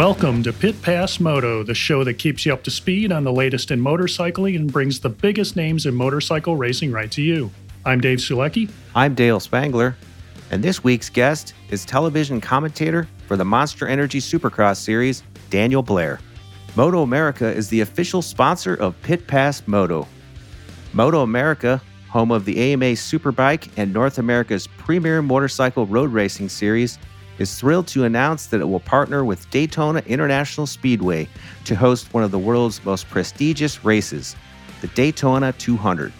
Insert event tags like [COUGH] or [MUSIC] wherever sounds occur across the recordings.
Welcome to Pit Pass Moto, the show that keeps you up to speed on the latest in motorcycling and brings the biggest names in motorcycle racing right to you. I'm Dave Sulecki. I'm Dale Spangler, and this week's guest is television commentator for the Monster Energy Supercross Series, Daniel Blair. Moto America is the official sponsor of Pit Pass Moto. Moto America, home of the AMA Superbike and North America's premier motorcycle road racing series, is thrilled to announce that it will partner with Daytona International Speedway to host one of the world's most prestigious races, the Daytona 200,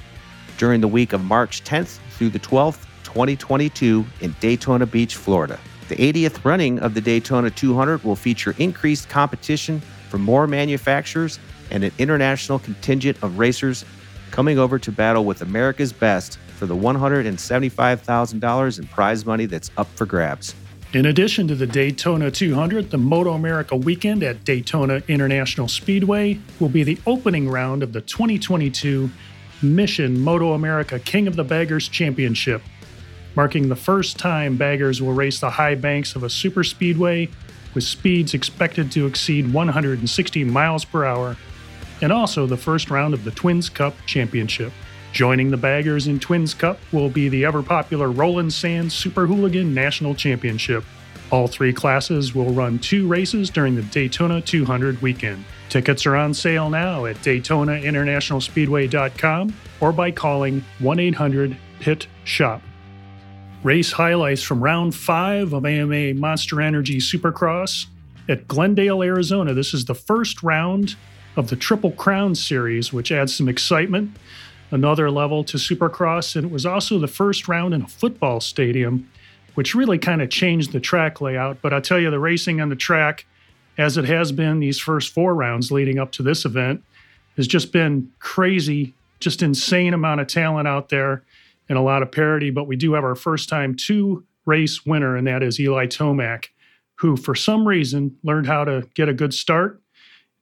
during the week of March 10th through the 12th, 2022, in Daytona Beach, Florida. The 80th running of the Daytona 200 will feature increased competition from more manufacturers and an international contingent of racers coming over to battle with America's best for the $175,000 in prize money that's up for grabs. In addition to the Daytona 200, the Moto America weekend at Daytona International Speedway will be the opening round of the 2022 Mission Moto America King of the Baggers Championship, marking the first time baggers will race the high banks of a super speedway with speeds expected to exceed 160 miles per hour, and also the first round of the Twins Cup Championship. Joining the baggers in Twins Cup will be the ever popular Roland Sands Super Hooligan National Championship. All three classes will run two races during the Daytona 200 weekend. Tickets are on sale now at DaytonaInternationalSpeedway.com or by calling 1 800 PIT SHOP. Race highlights from round five of AMA Monster Energy Supercross at Glendale, Arizona. This is the first round of the Triple Crown Series, which adds some excitement another level to Supercross, and it was also the first round in a football stadium, which really kind of changed the track layout. But I tell you, the racing on the track, as it has been these first four rounds leading up to this event, has just been crazy, just insane amount of talent out there and a lot of parity. But we do have our first time two race winner, and that is Eli Tomac, who for some reason learned how to get a good start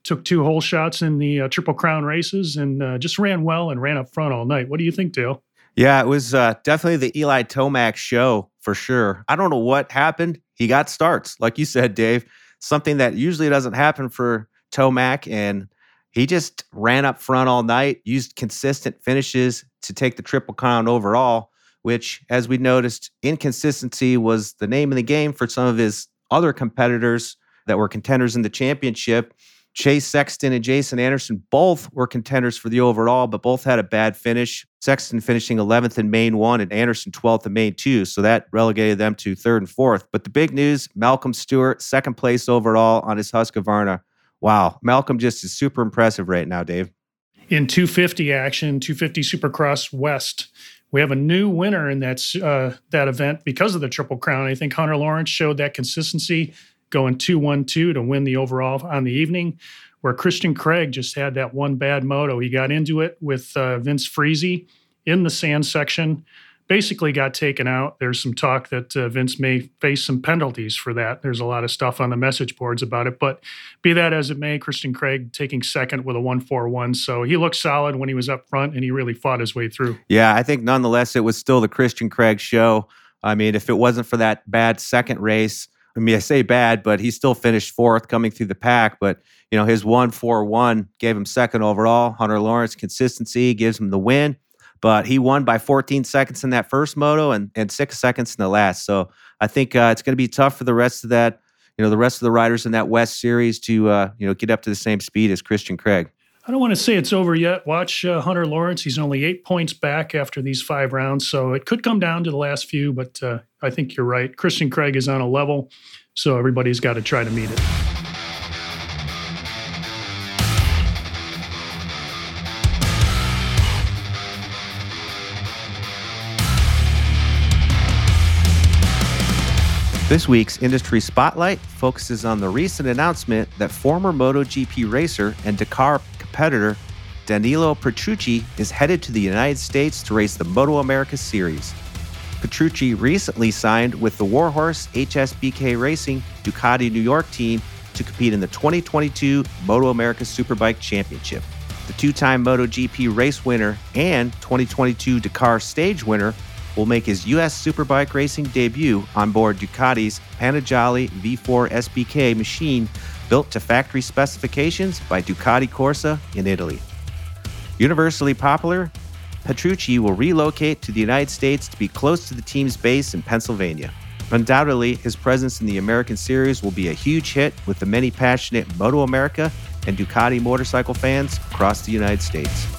took two hole shots in the uh, Triple Crown races and uh, just ran well and ran up front all night. What do you think, Dale? Yeah, it was uh, definitely the Eli Tomac show for sure. I don't know what happened. He got starts, like you said, Dave. Something that usually doesn't happen for Tomac, and he just ran up front all night. Used consistent finishes to take the Triple Crown overall. Which, as we noticed, inconsistency was the name of the game for some of his other competitors that were contenders in the championship. Chase Sexton and Jason Anderson both were contenders for the overall, but both had a bad finish. Sexton finishing 11th in main one and Anderson 12th in main two. So that relegated them to third and fourth. But the big news Malcolm Stewart, second place overall on his Husqvarna. Wow. Malcolm just is super impressive right now, Dave. In 250 action, 250 Supercross West, we have a new winner in that, uh, that event because of the Triple Crown. I think Hunter Lawrence showed that consistency going 2 1 2 to win the overall on the evening, where Christian Craig just had that one bad moto. He got into it with uh, Vince Friese in the sand section, basically got taken out. There's some talk that uh, Vince may face some penalties for that. There's a lot of stuff on the message boards about it. But be that as it may, Christian Craig taking second with a 141. So he looked solid when he was up front and he really fought his way through. Yeah, I think nonetheless, it was still the Christian Craig show. I mean, if it wasn't for that bad second race, I mean, I say bad, but he still finished fourth coming through the pack. But, you know, his 1 4 1 gave him second overall. Hunter Lawrence consistency gives him the win. But he won by 14 seconds in that first moto and, and six seconds in the last. So I think uh, it's going to be tough for the rest of that, you know, the rest of the riders in that West series to, uh, you know, get up to the same speed as Christian Craig. I don't want to say it's over yet. Watch uh, Hunter Lawrence. He's only eight points back after these five rounds, so it could come down to the last few, but uh, I think you're right. Christian Craig is on a level, so everybody's got to try to meet it. This week's Industry Spotlight focuses on the recent announcement that former MotoGP racer and Dakar competitor Danilo Petrucci is headed to the United States to race the Moto America Series. Petrucci recently signed with the Warhorse HSBK Racing Ducati New York team to compete in the 2022 Moto America Superbike Championship. The two time MotoGP race winner and 2022 Dakar stage winner will make his U.S. Superbike racing debut on board Ducati's Panigale V4 SBK machine built to factory specifications by Ducati Corse in Italy. Universally popular, Petrucci will relocate to the United States to be close to the team's base in Pennsylvania. Undoubtedly, his presence in the American Series will be a huge hit with the many passionate Moto America and Ducati motorcycle fans across the United States.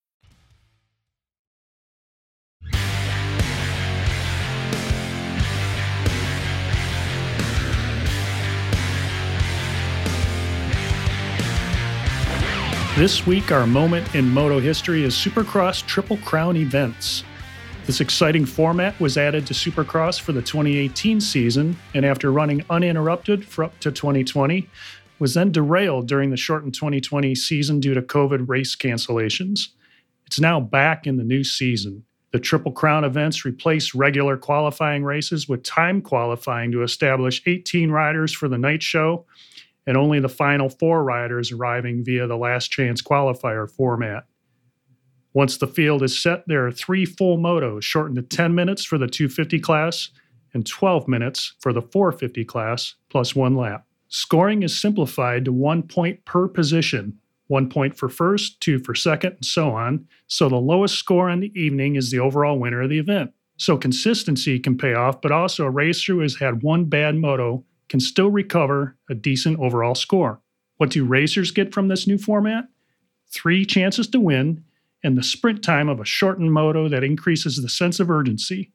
This week, our moment in moto history is Supercross Triple Crown events. This exciting format was added to Supercross for the 2018 season, and after running uninterrupted for up to 2020, was then derailed during the shortened 2020 season due to COVID race cancellations. It's now back in the new season. The Triple Crown events replace regular qualifying races with time qualifying to establish 18 riders for the night show and only the final four riders arriving via the last chance qualifier format. Once the field is set, there are three full motos shortened to 10 minutes for the 250 class and 12 minutes for the 450 class, plus one lap. Scoring is simplified to one point per position one point for first, two for second, and so on. So the lowest score on the evening is the overall winner of the event. So consistency can pay off, but also a racer who has had one bad moto can still recover a decent overall score. What do racers get from this new format? Three chances to win and the sprint time of a shortened moto that increases the sense of urgency.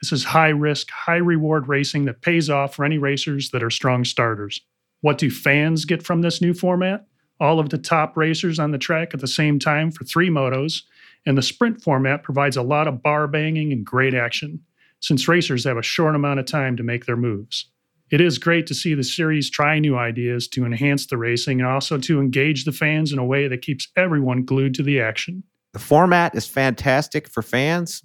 This is high risk, high reward racing that pays off for any racers that are strong starters. What do fans get from this new format? All of the top racers on the track at the same time for three motos, and the sprint format provides a lot of bar banging and great action, since racers have a short amount of time to make their moves it is great to see the series try new ideas to enhance the racing and also to engage the fans in a way that keeps everyone glued to the action. The format is fantastic for fans,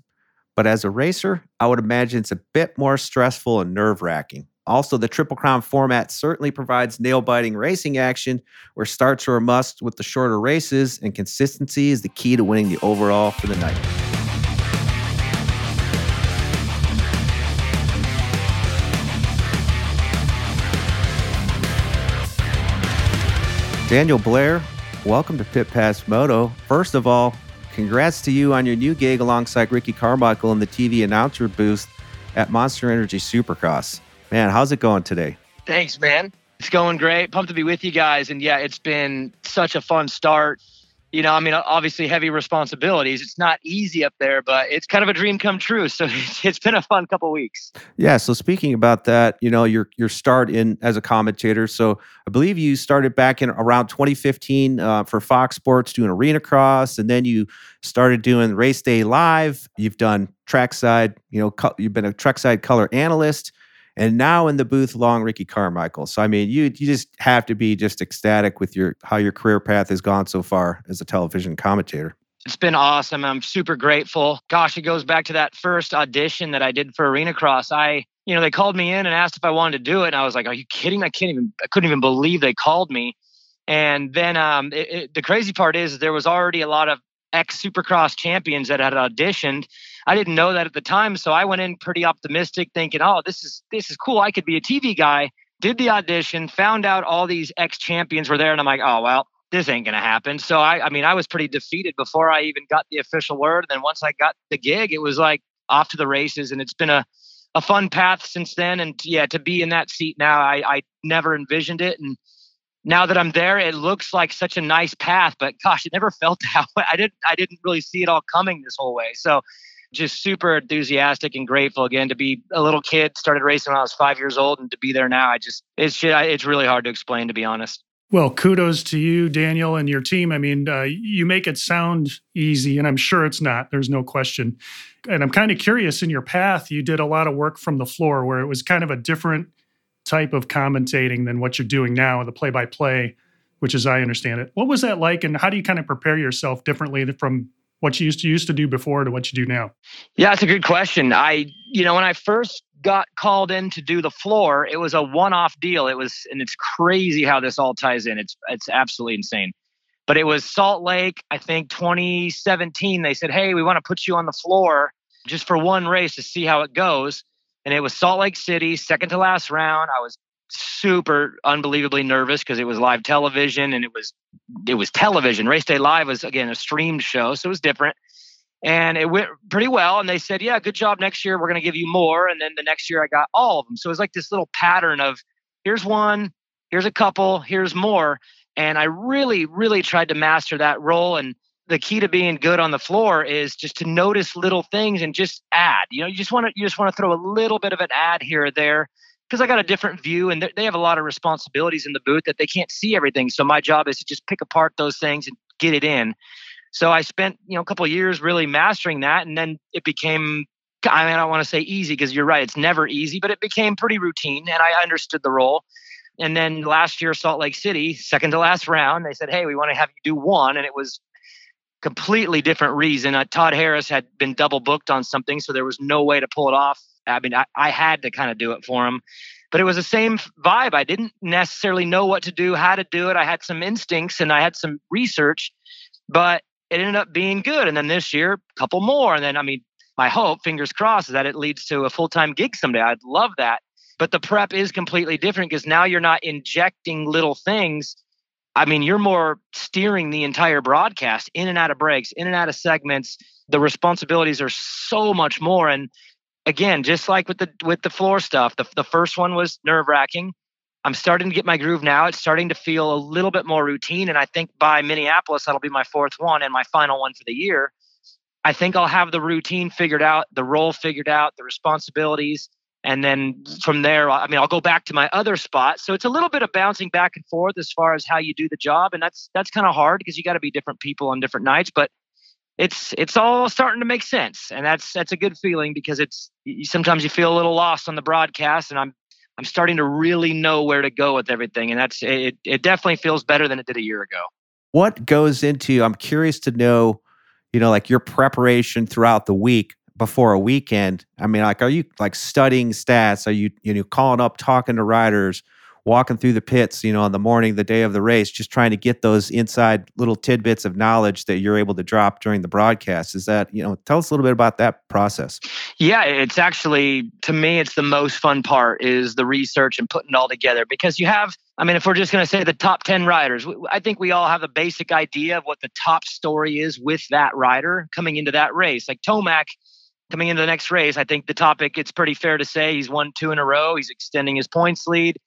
but as a racer, I would imagine it's a bit more stressful and nerve wracking. Also, the Triple Crown format certainly provides nail biting racing action where starts are a must with the shorter races, and consistency is the key to winning the overall for the night. Daniel Blair, welcome to Pit Pass Moto. First of all, congrats to you on your new gig alongside Ricky Carmichael in the TV announcer booth at Monster Energy Supercross. Man, how's it going today? Thanks, man. It's going great. Pumped to be with you guys. And yeah, it's been such a fun start you know, I mean, obviously heavy responsibilities. It's not easy up there, but it's kind of a dream come true. [LAUGHS] So it's been a fun couple weeks. Yeah. So speaking about that, you know, your your start in as a commentator. So I believe you started back in around 2015 uh, for Fox Sports doing arena cross, and then you started doing race day live. You've done trackside. You know, you've been a trackside color analyst and now in the booth long Ricky Carmichael. So I mean, you you just have to be just ecstatic with your how your career path has gone so far as a television commentator. It's been awesome. I'm super grateful. Gosh, it goes back to that first audition that I did for Arena Cross. I, you know, they called me in and asked if I wanted to do it, and I was like, "Are you kidding? I can't even. I couldn't even believe they called me." And then um, it, it, the crazy part is there was already a lot of ex Supercross champions that had auditioned I didn't know that at the time, so I went in pretty optimistic, thinking, "Oh, this is this is cool. I could be a TV guy." did the audition, found out all these ex champions were there, and I'm like, oh well, this ain't gonna happen. So I, I mean, I was pretty defeated before I even got the official word. And then once I got the gig, it was like off to the races, and it's been a a fun path since then. And yeah, to be in that seat now, I I never envisioned it, and now that I'm there, it looks like such a nice path. But gosh, it never [LAUGHS] felt that way. I didn't I didn't really see it all coming this whole way. So just super enthusiastic and grateful again to be a little kid. Started racing when I was five years old, and to be there now, I just it's it's really hard to explain to be honest. Well, kudos to you, Daniel, and your team. I mean, uh, you make it sound easy, and I'm sure it's not. There's no question. And I'm kind of curious in your path, you did a lot of work from the floor where it was kind of a different type of commentating than what you're doing now, the play by play, which as I understand it. What was that like, and how do you kind of prepare yourself differently from what you used to used to do before to what you do now? Yeah, it's a good question. I, you know, when I first got called in to do the floor, it was a one-off deal. It was, and it's crazy how this all ties in. It's it's absolutely insane. But it was Salt Lake, I think 2017. They said, "Hey, we want to put you on the floor just for one race to see how it goes." And it was Salt Lake City, second to last round. I was super unbelievably nervous because it was live television and it was it was television. Race Day Live was again a streamed show, so it was different. And it went pretty well. And they said, Yeah, good job. Next year we're gonna give you more. And then the next year I got all of them. So it was like this little pattern of here's one, here's a couple, here's more. And I really, really tried to master that role. And the key to being good on the floor is just to notice little things and just add. You know, you just want to you just want to throw a little bit of an ad here or there because I got a different view and they have a lot of responsibilities in the booth that they can't see everything. So my job is to just pick apart those things and get it in. So I spent, you know, a couple years really mastering that and then it became I mean I don't want to say easy because you're right, it's never easy, but it became pretty routine and I understood the role. And then last year Salt Lake City, second to last round, they said, "Hey, we want to have you do one." And it was completely different reason. Uh, Todd Harris had been double booked on something, so there was no way to pull it off I mean, I, I had to kind of do it for him. But it was the same vibe. I didn't necessarily know what to do, how to do it. I had some instincts and I had some research, but it ended up being good. And then this year, a couple more. And then, I mean, my hope, fingers crossed, is that it leads to a full time gig someday. I'd love that. But the prep is completely different because now you're not injecting little things. I mean, you're more steering the entire broadcast in and out of breaks, in and out of segments. The responsibilities are so much more. And again, just like with the with the floor stuff, the the first one was nerve wracking. I'm starting to get my groove now. It's starting to feel a little bit more routine, and I think by Minneapolis that'll be my fourth one and my final one for the year. I think I'll have the routine figured out, the role figured out, the responsibilities, and then from there, I mean, I'll go back to my other spot. So it's a little bit of bouncing back and forth as far as how you do the job, and that's that's kind of hard because you got to be different people on different nights. But it's it's all starting to make sense and that's that's a good feeling because it's sometimes you feel a little lost on the broadcast and i'm i'm starting to really know where to go with everything and that's it it definitely feels better than it did a year ago. What goes into i'm curious to know you know like your preparation throughout the week before a weekend? I mean like are you like studying stats? Are you you know calling up talking to riders walking through the pits, you know, on the morning, the day of the race, just trying to get those inside little tidbits of knowledge that you're able to drop during the broadcast. Is that, you know, tell us a little bit about that process. Yeah, it's actually, to me, it's the most fun part is the research and putting it all together because you have, I mean, if we're just going to say the top 10 riders, I think we all have a basic idea of what the top story is with that rider coming into that race. Like Tomac, coming into the next race, I think the topic, it's pretty fair to say he's won two in a row. He's extending his points lead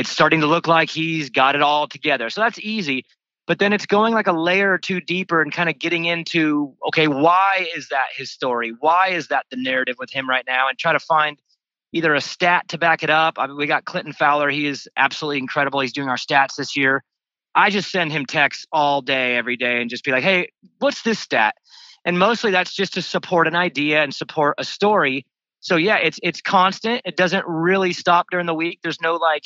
it's starting to look like he's got it all together. So that's easy. But then it's going like a layer or two deeper and kind of getting into okay, why is that his story? Why is that the narrative with him right now? And try to find either a stat to back it up. I mean, we got Clinton Fowler. He is absolutely incredible. He's doing our stats this year. I just send him texts all day, every day, and just be like, hey, what's this stat? And mostly that's just to support an idea and support a story. So yeah, it's it's constant. It doesn't really stop during the week. There's no like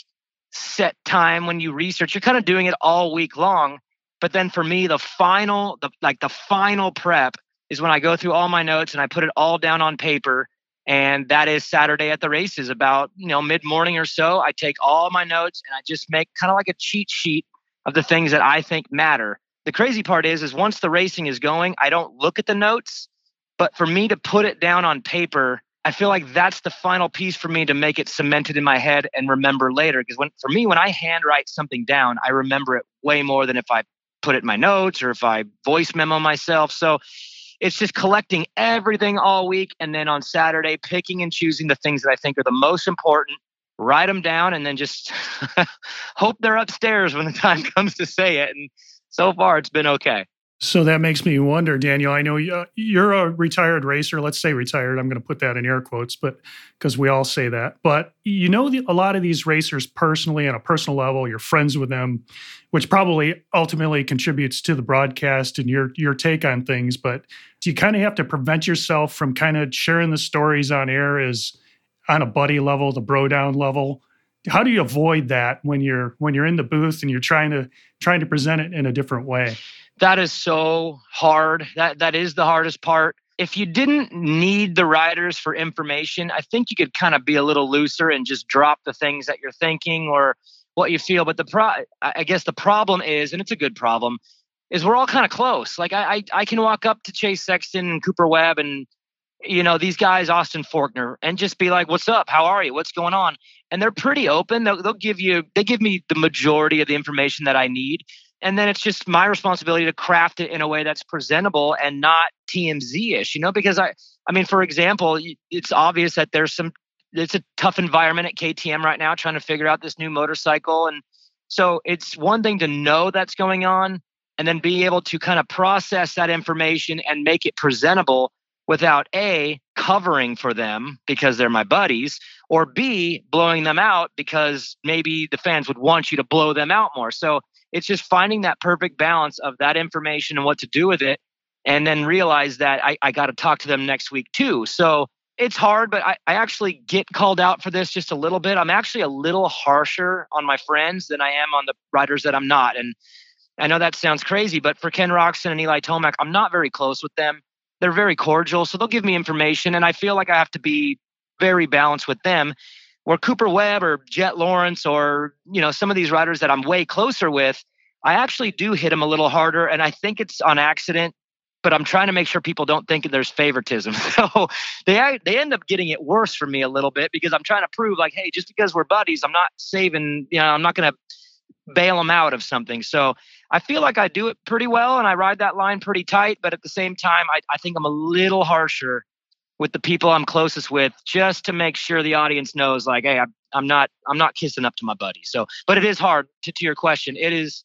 set time when you research. You're kind of doing it all week long. But then for me, the final, the like the final prep is when I go through all my notes and I put it all down on paper. And that is Saturday at the races about, you know, mid morning or so. I take all my notes and I just make kind of like a cheat sheet of the things that I think matter. The crazy part is, is once the racing is going, I don't look at the notes. But for me to put it down on paper I feel like that's the final piece for me to make it cemented in my head and remember later. Because when for me, when I handwrite something down, I remember it way more than if I put it in my notes or if I voice memo myself. So it's just collecting everything all week and then on Saturday picking and choosing the things that I think are the most important, write them down and then just [LAUGHS] hope they're upstairs when the time [LAUGHS] comes to say it. And so far it's been okay. So that makes me wonder, Daniel. I know uh, you're a retired racer. Let's say retired. I'm going to put that in air quotes, but because we all say that. But you know the, a lot of these racers personally, on a personal level. You're friends with them, which probably ultimately contributes to the broadcast and your your take on things. But you kind of have to prevent yourself from kind of sharing the stories on air as on a buddy level, the bro down level? How do you avoid that when you're when you're in the booth and you're trying to trying to present it in a different way? That is so hard. That that is the hardest part. If you didn't need the riders for information, I think you could kind of be a little looser and just drop the things that you're thinking or what you feel. But the pro, I guess the problem is, and it's a good problem, is we're all kind of close. Like I, I, I can walk up to Chase Sexton and Cooper Webb and you know these guys, Austin Forkner, and just be like, "What's up? How are you? What's going on?" And they're pretty open. They'll, they'll give you, they give me the majority of the information that I need and then it's just my responsibility to craft it in a way that's presentable and not TMZ-ish, you know, because I I mean for example, it's obvious that there's some it's a tough environment at KTM right now trying to figure out this new motorcycle and so it's one thing to know that's going on and then be able to kind of process that information and make it presentable without A covering for them because they're my buddies or B blowing them out because maybe the fans would want you to blow them out more. So it's just finding that perfect balance of that information and what to do with it and then realize that i, I got to talk to them next week too. So it's hard but I, I actually get called out for this just a little bit. I'm actually a little harsher on my friends than i am on the writers that i'm not and i know that sounds crazy but for ken roczen and eli tomac i'm not very close with them. They're very cordial so they'll give me information and i feel like i have to be very balanced with them where Cooper Webb or Jett Lawrence or you know some of these riders that I'm way closer with, I actually do hit them a little harder, and I think it's on accident. But I'm trying to make sure people don't think there's favoritism. [LAUGHS] So they they end up getting it worse for me a little bit because I'm trying to prove like, hey, just because we're buddies, I'm not saving. You know, I'm not going to bail them out of something. So I feel like I do it pretty well, and I ride that line pretty tight. But at the same time, I, I think I'm a little harsher with the people I'm closest with just to make sure the audience knows like, hey, I'm, I'm not I'm not kissing up to my buddy. So, but it is hard to, to your question. It is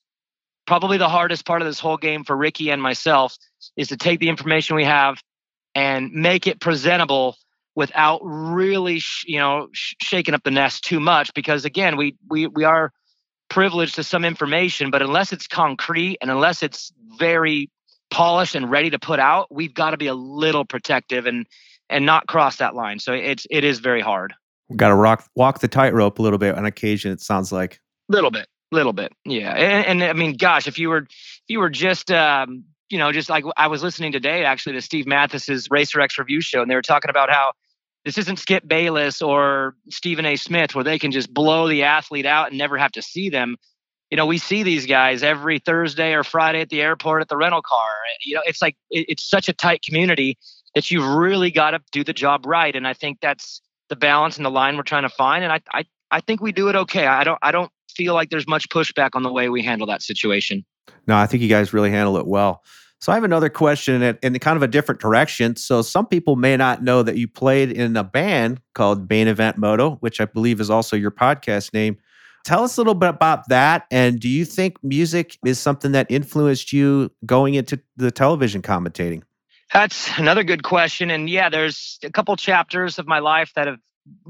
probably the hardest part of this whole game for Ricky and myself is to take the information we have and make it presentable without really, sh- you know, sh- shaking up the nest too much. Because again, we we we are privileged to some information, but unless it's concrete and unless it's very polished and ready to put out, we've got to be a little protective and and not cross that line. So it's it is very hard. Got to rock walk the tightrope a little bit on occasion. It sounds like little bit, little bit, yeah. And, and I mean, gosh, if you were if you were just um, you know just like I was listening today actually to Steve Matthes's Racer X review show, and they were talking about how this isn't Skip Bayless or Stephen A. Smith where they can just blow the athlete out and never have to see them. You know, we see these guys every Thursday or Friday at the airport at the rental car. You know, it's like it, it's such a tight community that you've really got to do the job right. And I think that's the balance and the line we're trying to find. And I, I, I think we do it okay. I don't, I don't feel like there's much pushback on the way we handle that situation. No, I think you guys really handle it well. So I have another question in, in kind of a different direction. So some people may not know that you played in a band called Main Event Moto, which I believe is also your podcast name. Tell us a little bit about that. And do you think music is something that influenced you going into the television commentating? That's another good question. And yeah, there's a couple chapters of my life that have,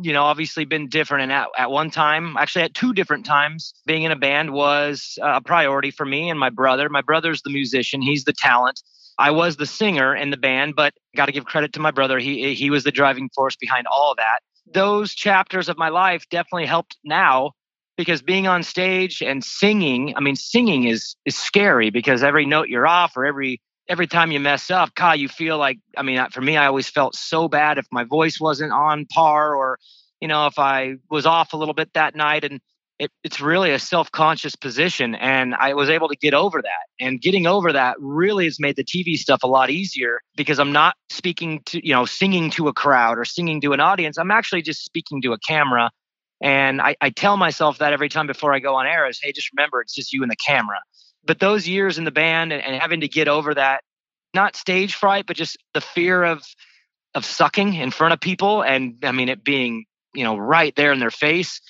you know, obviously been different. And at, at one time, actually at two different times, being in a band was a priority for me and my brother. My brother's the musician, he's the talent. I was the singer in the band, but got to give credit to my brother. He he was the driving force behind all of that. Those chapters of my life definitely helped now because being on stage and singing, I mean singing is is scary because every note you're off or every every time you mess up, Kyle, you feel like, I mean, for me, I always felt so bad if my voice wasn't on par or, you know, if I was off a little bit that night. And it, it's really a self-conscious position and i was able to get over that and getting over that really has made the tv stuff a lot easier because i'm not speaking to you know singing to a crowd or singing to an audience i'm actually just speaking to a camera and I, I tell myself that every time before i go on air is hey just remember it's just you and the camera but those years in the band and, and having to get over that not stage fright but just the fear of of sucking in front of people and i mean it being you know right there in their face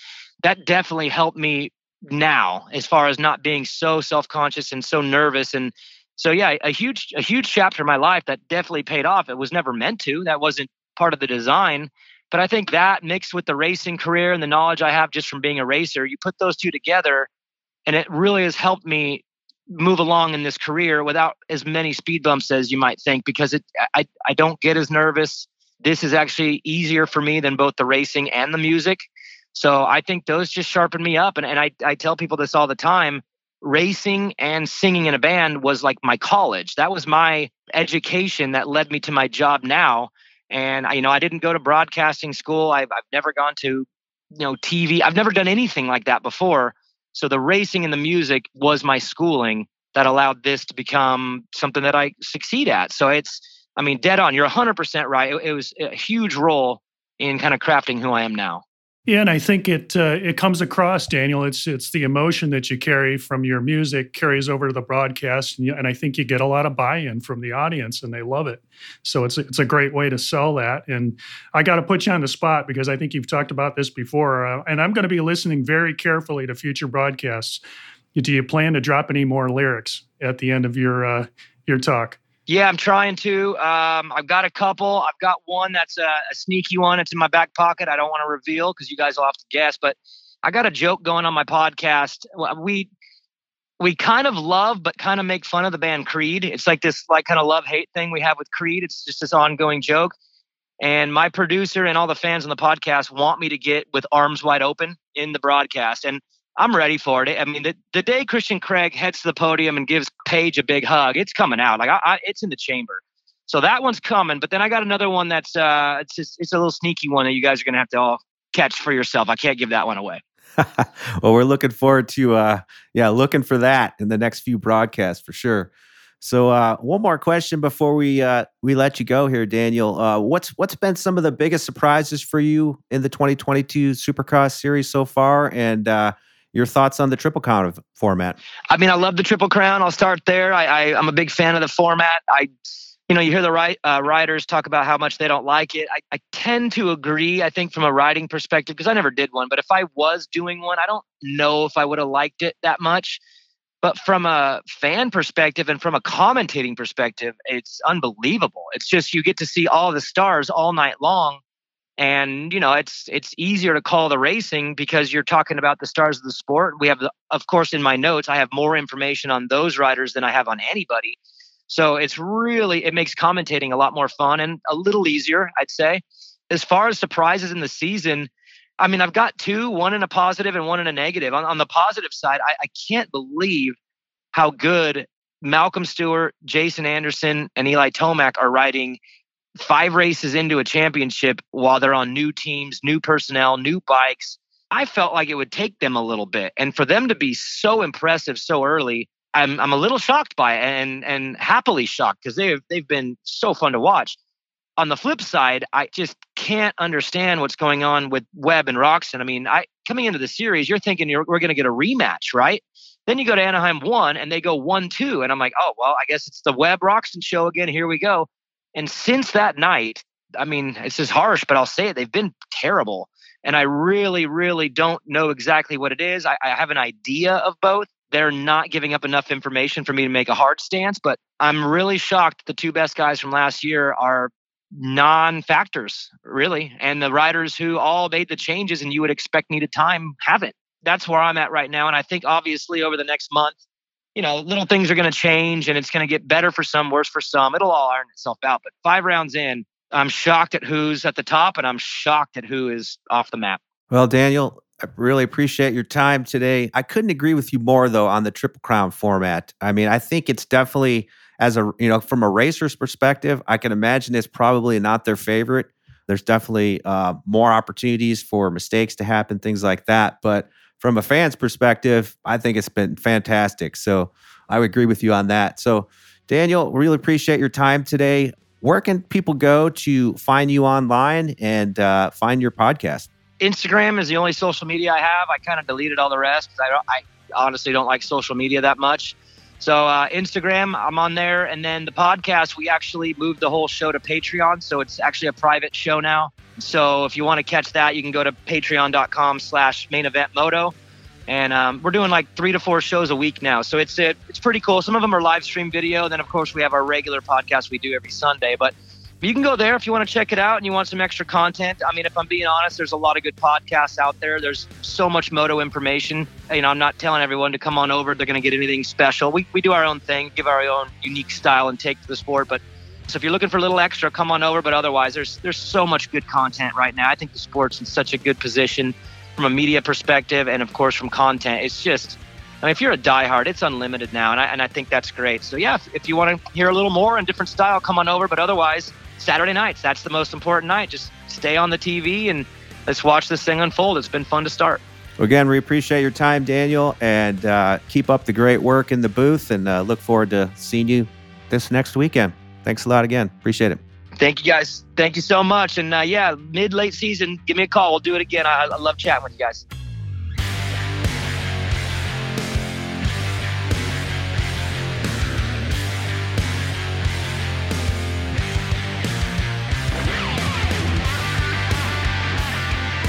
that definitely helped me now as far as not being so self-conscious and so nervous. And so yeah a huge a huge chapter in my life that definitely paid off. It was never meant to. That wasn't part of the design. But i think that mixed with the racing career and the knowledge i have just from being a racer you put those two together and it really has helped me move along in this career without as many speed bumps as you might think because it I, I don't get as nervous this is actually easier for me than both the racing and the music so I think those just sharpen me up. And, and I, I tell people this all the time racing and singing in a band was like my college. That was my education that led me to my job now. And I, you know, I didn't go to broadcasting school. I've, I've never gone to, you know, TV. I've never done anything like that before. So the racing and the music was my schooling that allowed this to become something that I succeed at. So it's, I mean, dead on. You're 100% right. It, it was a huge role in kind of crafting who I am now. Yeah, and I think it uh, it comes across, Daniel. It's it's the emotion that you carry from your music carries over to the broadcast, and, you, and I think you get a lot of buy-in from the audience, and they love it. So it's it's a great way to sell that. And I got to put you on the spot because I think you've talked about this before, uh, and I'm going to be listening very carefully to future broadcasts. Do you plan to drop any more lyrics at the end of your uh, your talk? Yeah, I'm trying to. Um, I've got a couple. I've got one that's a, a sneaky one. It's in my back pocket. I don't want to reveal because you guys will have to guess. But I got a joke going on my podcast. We we kind of love, but kind of make fun of the band Creed. It's like this like kind of love hate thing we have with Creed. It's just this ongoing joke. And my producer and all the fans on the podcast want me to get with arms wide open in the broadcast. And I'm ready for it. I mean, the, the day Christian Craig heads to the podium and gives Paige a big hug, it's coming out. Like I, I, it's in the chamber. So that one's coming. But then I got another one that's uh, it's just, it's a little sneaky one that you guys are gonna have to all catch for yourself. I can't give that one away. [LAUGHS] well, we're looking forward to uh, yeah, looking for that in the next few broadcasts for sure. So uh, one more question before we uh, we let you go here, Daniel. Uh, what's what's been some of the biggest surprises for you in the 2022 Supercross series so far, and uh, your thoughts on the triple crown format. I mean, I love the triple crown. I'll start there. I, I am a big fan of the format. I, you know, you hear the right uh, riders talk about how much they don't like it. I, I tend to agree. I think from a riding perspective, because I never did one, but if I was doing one, I don't know if I would have liked it that much. But from a fan perspective and from a commentating perspective, it's unbelievable. It's just you get to see all the stars all night long and you know it's it's easier to call the racing because you're talking about the stars of the sport. We have of course in my notes i have more information on those riders than i have on anybody. So it's really it makes commentating a lot more fun and a little easier i'd say. As far as surprises in the season i mean i've got two one in a positive and one in a negative. On, on the positive side I, I can't believe how good malcolm stewart jason anderson and eli tomac are riding five races into a championship while they're on new teams, new personnel, new bikes. I felt like it would take them a little bit. And for them to be so impressive so early, I'm I'm a little shocked by it and and happily shocked because they've they've been so fun to watch. On the flip side, I just can't understand what's going on with Webb and Roczen. I mean, I coming into the series, you're thinking you're, we're going to get a rematch, right? Then you go to Anaheim one and they go one two, and I'm like, oh well, I guess it's the Webb Roczen show again. Here we go. And since that night, I mean, it's just harsh, but I'll say it, they've been terrible. And I really, really don't know exactly what it is. I, I have an idea of both. They're not giving up enough information for me to make a hard stance, but I'm really shocked the two best guys from last year are non factors, really. And the riders who all made the changes and you would expect needed time haven't. That's where I'm at right now. And I think obviously over the next month, you know, little things are going to change and it's going to get better for some, worse for some. It'll all iron itself out. But five rounds in, I'm shocked at who's at the top and I'm shocked at who is off the map. Well, Daniel, I really appreciate your time today. I couldn't agree with you more though on the Triple Crown format. I mean, I think it's definitely as a, you know, from a racer's perspective, I can imagine it's probably not their favorite. There's definitely uh, more opportunities for mistakes to happen, things like that. But from a fan's perspective, I think it's been fantastic. So I would agree with you on that. So, Daniel, really appreciate your time today. Where can people go to find you online and uh, find your podcast? Instagram is the only social media I have. I kind of deleted all the rest I. I honestly don't like social media that much. So uh, Instagram, I'm on there, and then the podcast, we actually moved the whole show to Patreon, so it's actually a private show now. So if you want to catch that, you can go to Patreon.com/slash Main Event Moto, and um, we're doing like three to four shows a week now. So it's it, it's pretty cool. Some of them are live stream video. Then of course we have our regular podcast we do every Sunday, but you can go there if you want to check it out and you want some extra content. I mean, if I'm being honest, there's a lot of good podcasts out there. There's so much moto information. You know, I'm not telling everyone to come on over. They're going to get anything special. We, we do our own thing, give our own unique style and take to the sport. But so if you're looking for a little extra, come on over. But otherwise, there's there's so much good content right now. I think the sport's in such a good position from a media perspective and of course from content. It's just I mean, if you're a diehard, it's unlimited now, and I, and I think that's great. So yeah, if, if you want to hear a little more and different style, come on over. But otherwise, Saturday nights. That's the most important night. Just stay on the TV and let's watch this thing unfold. It's been fun to start. Again, we appreciate your time, Daniel, and uh, keep up the great work in the booth. And uh, look forward to seeing you this next weekend. Thanks a lot again. Appreciate it. Thank you, guys. Thank you so much. And uh, yeah, mid late season, give me a call. We'll do it again. I, I love chatting with you guys.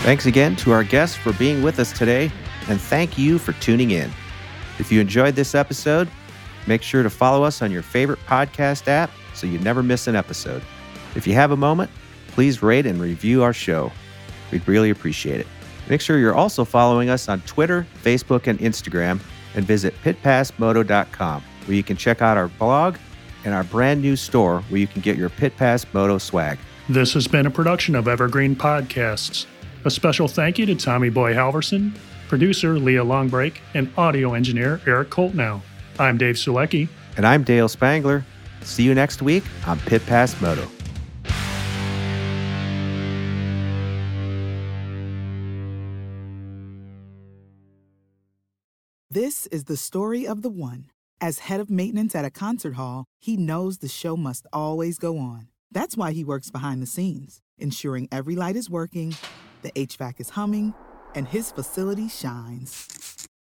Thanks again to our guests for being with us today, and thank you for tuning in. If you enjoyed this episode, make sure to follow us on your favorite podcast app so you never miss an episode. If you have a moment, please rate and review our show. We'd really appreciate it. Make sure you're also following us on Twitter, Facebook, and Instagram, and visit pitpassmoto.com where you can check out our blog and our brand new store where you can get your Pit Pass Moto swag. This has been a production of Evergreen Podcasts. A special thank you to Tommy Boy Halverson, producer Leah Longbreak, and audio engineer Eric Coltnow. I'm Dave Sulecki. And I'm Dale Spangler. See you next week on Pit Pass Moto. This is the story of the one. As head of maintenance at a concert hall, he knows the show must always go on. That's why he works behind the scenes, ensuring every light is working the HVAC is humming, and his facility shines.